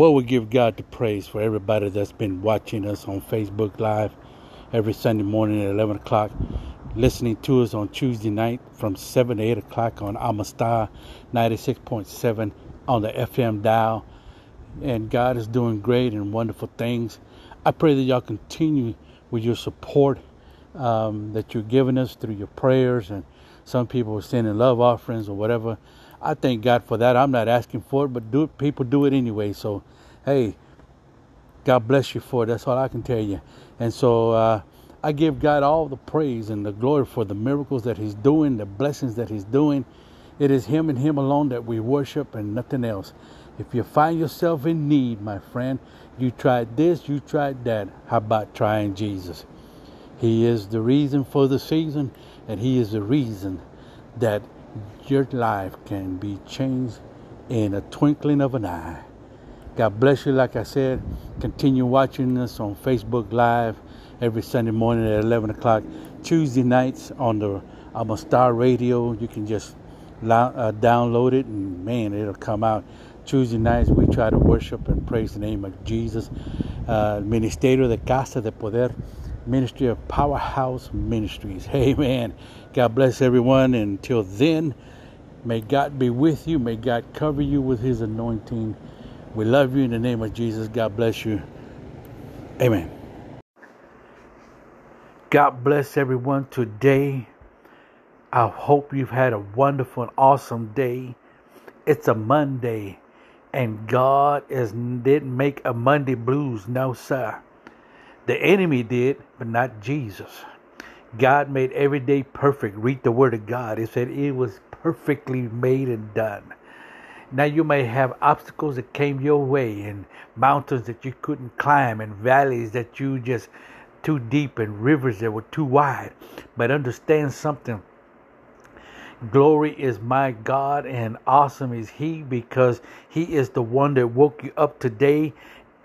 Well, we give God the praise for everybody that's been watching us on Facebook Live every Sunday morning at 11 o'clock, listening to us on Tuesday night from 7 to 8 o'clock on Amistad 96.7 on the FM dial. And God is doing great and wonderful things. I pray that y'all continue with your support um, that you're giving us through your prayers and some people are sending love offerings or whatever. I thank God for that. I'm not asking for it, but do people do it anyway. So, hey, God bless you for it. That's all I can tell you. And so uh, I give God all the praise and the glory for the miracles that He's doing, the blessings that He's doing. It is Him and Him alone that we worship and nothing else. If you find yourself in need, my friend, you tried this, you tried that. How about trying Jesus? He is the reason for the season, and He is the reason that your life can be changed in a twinkling of an eye. God bless you. Like I said, continue watching us on Facebook Live every Sunday morning at 11 o'clock. Tuesday nights on the Amistad Radio. You can just uh, download it, and man, it'll come out. Tuesday nights we try to worship and praise the name of Jesus. Uh, Ministerio de Casa de Poder, Ministry of Powerhouse Ministries. Amen. God bless everyone. Until then, may God be with you. May God cover you with His anointing. We love you in the name of Jesus. God bless you. Amen. God bless everyone today. I hope you've had a wonderful and awesome day. It's a Monday, and God is, didn't make a Monday blues. No, sir. The enemy did, but not Jesus. God made every day perfect. Read the Word of God. It said it was perfectly made and done. Now you may have obstacles that came your way and mountains that you couldn't climb and valleys that you just too deep and rivers that were too wide. But understand something. Glory is my God and awesome is He because He is the one that woke you up today.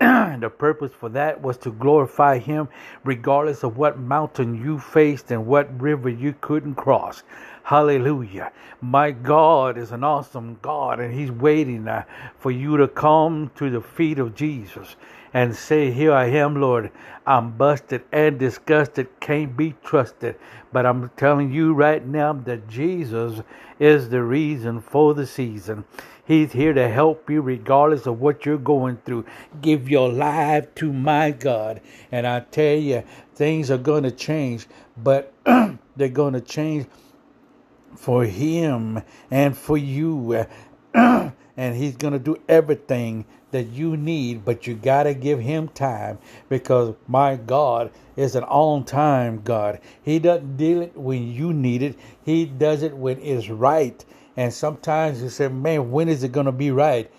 the purpose for that was to glorify Him regardless of what mountain you faced and what river you couldn't cross. Hallelujah. My God is an awesome God, and He's waiting uh, for you to come to the feet of Jesus and say, Here I am, Lord. I'm busted and disgusted, can't be trusted. But I'm telling you right now that Jesus is the reason for the season. He's here to help you regardless of what you're going through. Give your life to my God. And I tell you, things are going to change, but they're going to change for him and for you. and he's going to do everything that you need, but you got to give him time because my God is an on time God. He doesn't deal it when you need it, He does it when it's right. And sometimes you say, man, when is it going to be right?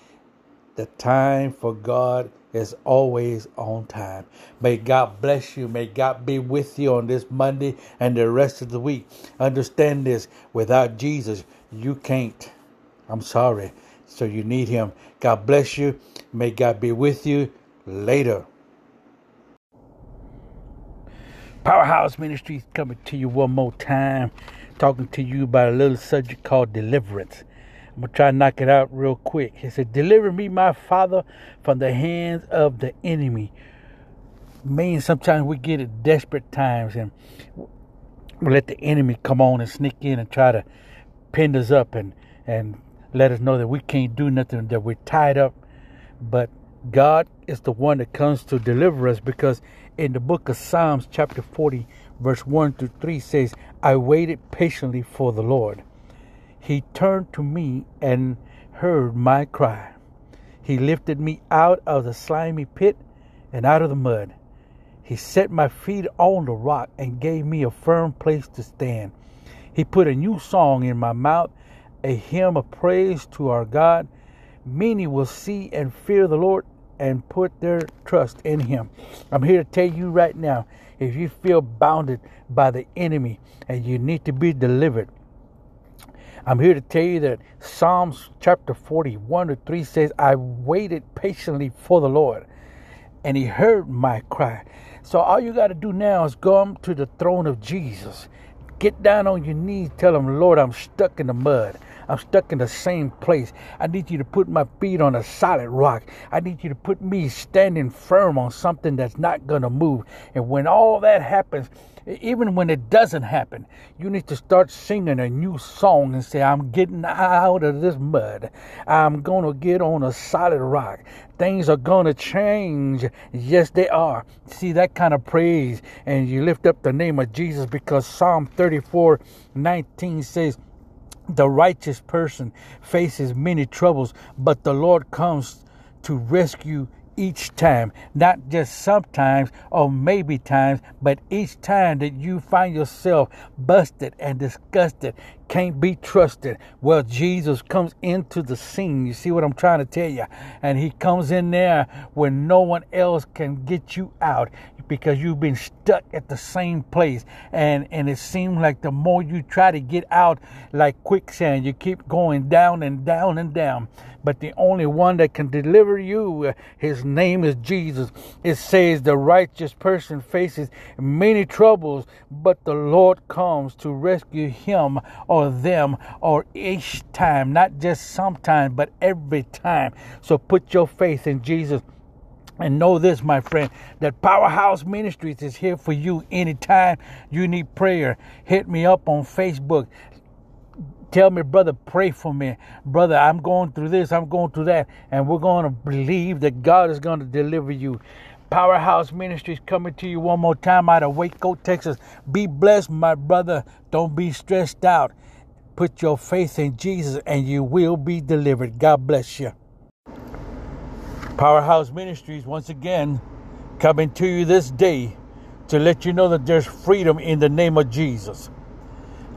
The time for God is always on time. May God bless you. May God be with you on this Monday and the rest of the week. Understand this without Jesus, you can't. I'm sorry. So you need Him. God bless you. May God be with you later. Powerhouse Ministries coming to you one more time, talking to you about a little subject called deliverance. I'm gonna try to knock it out real quick. He said, Deliver me, my father, from the hands of the enemy. Man, sometimes we get at desperate times and we let the enemy come on and sneak in and try to pin us up and, and let us know that we can't do nothing, that we're tied up. But God is the one that comes to deliver us because in the book of Psalms, chapter 40, verse 1 to 3 says, I waited patiently for the Lord he turned to me and heard my cry. He lifted me out of the slimy pit and out of the mud. He set my feet on the rock and gave me a firm place to stand. He put a new song in my mouth, a hymn of praise to our God. Many will see and fear the Lord and put their trust in Him. I'm here to tell you right now if you feel bounded by the enemy and you need to be delivered, I'm here to tell you that Psalms chapter 41 to 3 says, I waited patiently for the Lord, and he heard my cry. So all you got to do now is come to the throne of Jesus. Get down on your knees. Tell him, Lord, I'm stuck in the mud. I'm stuck in the same place. I need you to put my feet on a solid rock. I need you to put me standing firm on something that's not going to move. And when all that happens, even when it doesn't happen, you need to start singing a new song and say, I'm getting out of this mud. I'm going to get on a solid rock. Things are going to change. Yes, they are. See that kind of praise, and you lift up the name of Jesus because Psalm 34 19 says, the righteous person faces many troubles, but the Lord comes to rescue each time, not just sometimes or maybe times, but each time that you find yourself busted and disgusted, can't be trusted. Well, Jesus comes into the scene. You see what I'm trying to tell you? And he comes in there when no one else can get you out because you've been stuck at the same place. And and it seems like the more you try to get out like quicksand you keep going down and down and down. But the only one that can deliver you uh, his name is Jesus. It says the righteous person faces many troubles but the Lord comes to rescue him or them or each time not just sometimes but every time. So put your faith in Jesus and know this, my friend, that Powerhouse Ministries is here for you anytime you need prayer. Hit me up on Facebook. Tell me, brother, pray for me. Brother, I'm going through this, I'm going through that. And we're going to believe that God is going to deliver you. Powerhouse Ministries coming to you one more time out of Waco, Texas. Be blessed, my brother. Don't be stressed out. Put your faith in Jesus and you will be delivered. God bless you. Powerhouse Ministries, once again, coming to you this day to let you know that there's freedom in the name of Jesus.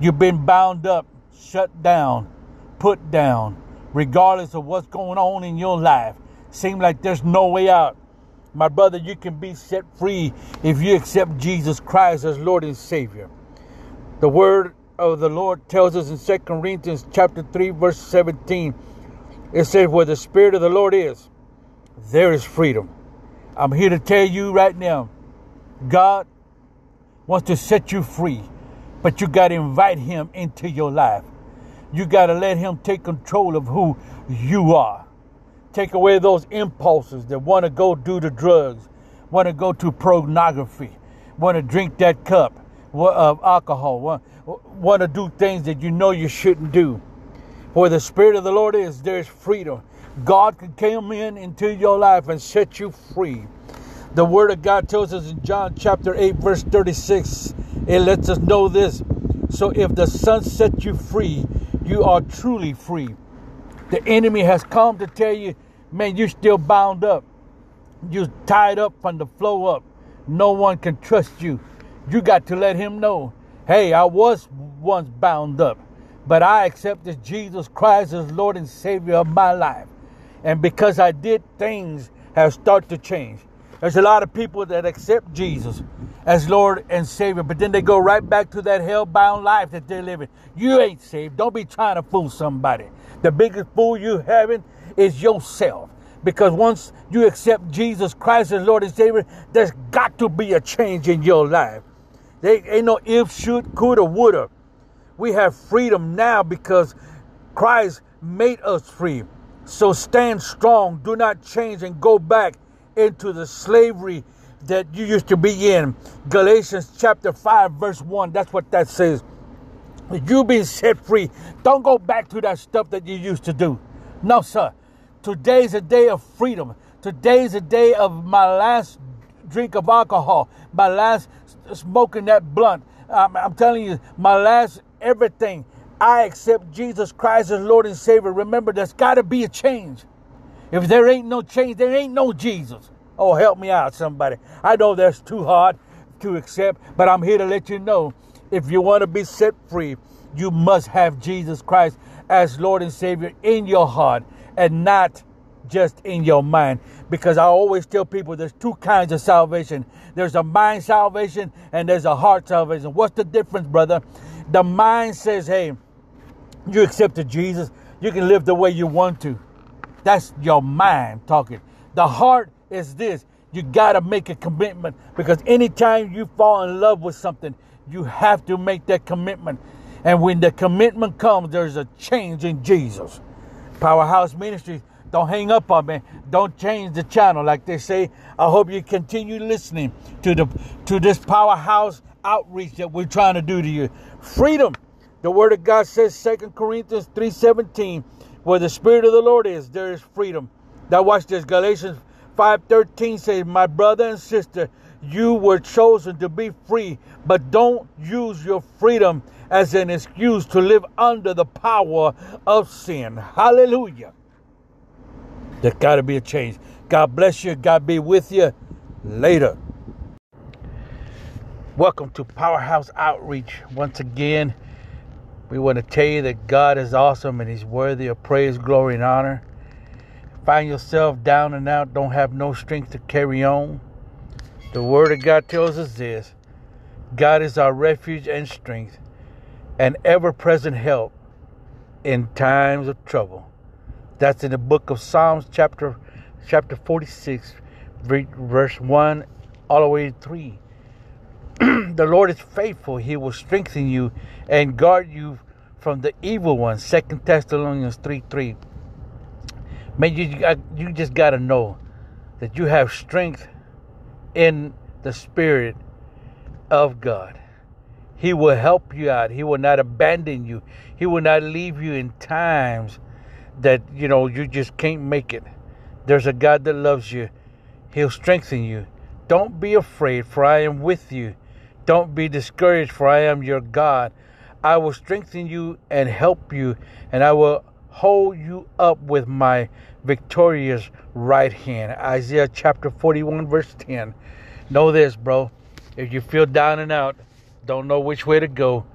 You've been bound up, shut down, put down, regardless of what's going on in your life. Seem like there's no way out. My brother, you can be set free if you accept Jesus Christ as Lord and Savior. The word of the Lord tells us in 2 Corinthians chapter 3, verse 17. It says, Where the Spirit of the Lord is, there is freedom. I'm here to tell you right now God wants to set you free, but you got to invite Him into your life. You got to let Him take control of who you are. Take away those impulses that want to go do the drugs, want to go to pornography, want to drink that cup of alcohol, want, to do things that you know you shouldn't do. Where the Spirit of the Lord is, there's freedom. God can come in into your life and set you free. The Word of God tells us in John chapter 8, verse 36, it lets us know this. So if the Son sets you free, you are truly free. The enemy has come to tell you, man, you're still bound up. You're tied up from the flow up. No one can trust you. You got to let him know, hey, I was once bound up, but I accepted Jesus Christ as Lord and Savior of my life. And because I did, things have started to change. There's a lot of people that accept Jesus as Lord and Savior, but then they go right back to that hell-bound life that they're living. You ain't saved. Don't be trying to fool somebody. The biggest fool you having is yourself. Because once you accept Jesus Christ as Lord and Savior, there's got to be a change in your life. There ain't no if, should, could, or woulda. We have freedom now because Christ made us free. So stand strong. Do not change and go back into the slavery that you used to be in. Galatians chapter 5, verse 1. That's what that says. You've been set free. Don't go back to that stuff that you used to do. No, sir. Today's a day of freedom. Today's a day of my last drink of alcohol, my last smoking that blunt. I'm, I'm telling you, my last everything. I accept Jesus Christ as Lord and Savior, remember there's got to be a change. If there ain't no change, there ain't no Jesus. Oh, help me out, somebody. I know that's too hard to accept, but I'm here to let you know if you want to be set free, you must have Jesus Christ as Lord and Savior in your heart and not just in your mind. Because I always tell people there's two kinds of salvation there's a mind salvation and there's a heart salvation. What's the difference, brother? The mind says, hey, you accepted Jesus, you can live the way you want to. That's your mind talking. The heart is this. You got to make a commitment because anytime you fall in love with something, you have to make that commitment. And when the commitment comes, there's a change in Jesus. Powerhouse Ministries, don't hang up on me. Don't change the channel. Like they say, I hope you continue listening to the to this powerhouse outreach that we're trying to do to you. Freedom. The word of God says, Second Corinthians 3:17, where the Spirit of the Lord is, there is freedom. Now watch this. Galatians 5:13 says, My brother and sister, you were chosen to be free, but don't use your freedom as an excuse to live under the power of sin. Hallelujah. There's got to be a change. God bless you. God be with you. Later. Welcome to Powerhouse Outreach. Once again, we want to tell you that God is awesome and He's worthy of praise, glory, and honor. Find yourself down and out, don't have no strength to carry on. The Word of God tells us this God is our refuge and strength, and ever present help in times of trouble. That's in the book of Psalms, chapter chapter 46, verse 1 all the way to 3. The Lord is faithful. He will strengthen you and guard you from the evil one. Second Thessalonians 3 3. Man, you, you just got to know that you have strength in the Spirit of God. He will help you out. He will not abandon you. He will not leave you in times that, you know, you just can't make it. There's a God that loves you. He'll strengthen you. Don't be afraid, for I am with you. Don't be discouraged, for I am your God. I will strengthen you and help you, and I will hold you up with my victorious right hand. Isaiah chapter 41, verse 10. Know this, bro. If you feel down and out, don't know which way to go,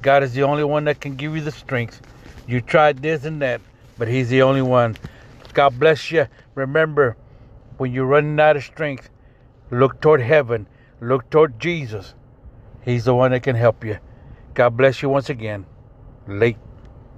God is the only one that can give you the strength. You tried this and that, but He's the only one. God bless you. Remember, when you're running out of strength, look toward heaven, look toward Jesus. He's the one that can help you. God bless you once again. Late.